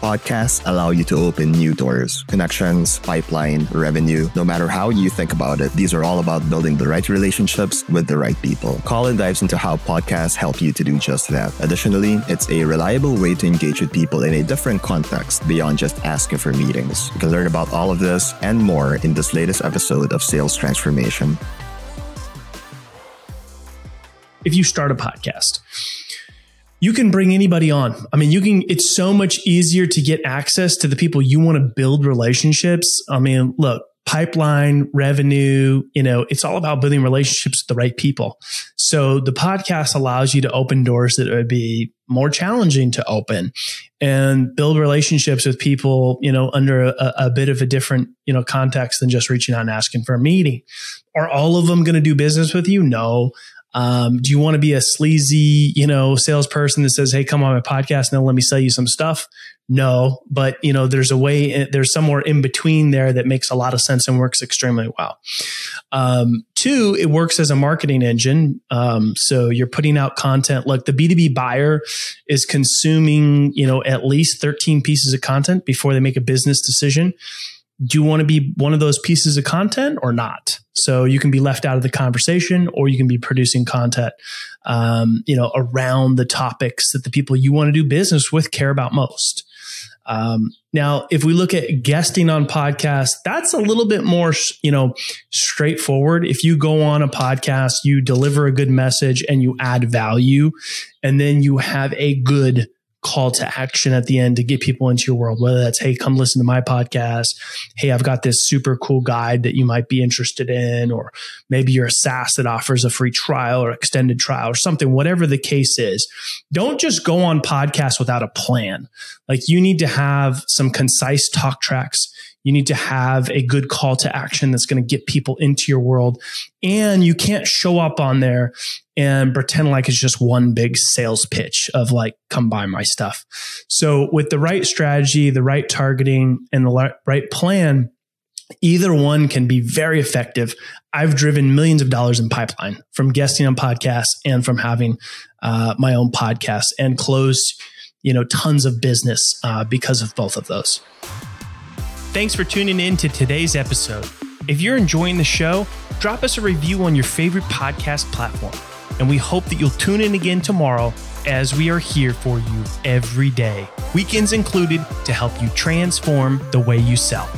Podcasts allow you to open new doors, connections, pipeline, revenue. No matter how you think about it, these are all about building the right relationships with the right people. Collin dives into how podcasts help you to do just that. Additionally, it's a reliable way to engage with people in a different context beyond just asking for meetings. You can learn about all of this and more in this latest episode of Sales Transformation. If you start a podcast, you can bring anybody on. I mean, you can, it's so much easier to get access to the people you want to build relationships. I mean, look, pipeline, revenue, you know, it's all about building relationships with the right people. So the podcast allows you to open doors that would be more challenging to open and build relationships with people, you know, under a, a bit of a different, you know, context than just reaching out and asking for a meeting. Are all of them going to do business with you? No. Um, do you want to be a sleazy, you know, salesperson that says, "Hey, come on my podcast and let me sell you some stuff"? No, but you know, there's a way, there's somewhere in between there that makes a lot of sense and works extremely well. Um, two, it works as a marketing engine. Um, so you're putting out content. Like the B2B buyer is consuming, you know, at least 13 pieces of content before they make a business decision do you want to be one of those pieces of content or not? So you can be left out of the conversation, or you can be producing content, um, you know, around the topics that the people you want to do business with care about most. Um, now, if we look at guesting on podcasts, that's a little bit more, you know, straightforward. If you go on a podcast, you deliver a good message and you add value, and then you have a good call to action at the end to get people into your world, whether that's, Hey, come listen to my podcast. Hey, I've got this super cool guide that you might be interested in, or maybe you're a SaaS that offers a free trial or extended trial or something, whatever the case is. Don't just go on podcasts without a plan. Like you need to have some concise talk tracks you need to have a good call to action that's going to get people into your world. And you can't show up on there and pretend like it's just one big sales pitch of like, come buy my stuff. So with the right strategy, the right targeting and the right plan, either one can be very effective. I've driven millions of dollars in pipeline from guesting on podcasts and from having uh, my own podcast and closed, you know, tons of business uh, because of both of those. Thanks for tuning in to today's episode. If you're enjoying the show, drop us a review on your favorite podcast platform. And we hope that you'll tune in again tomorrow as we are here for you every day, weekends included, to help you transform the way you sell.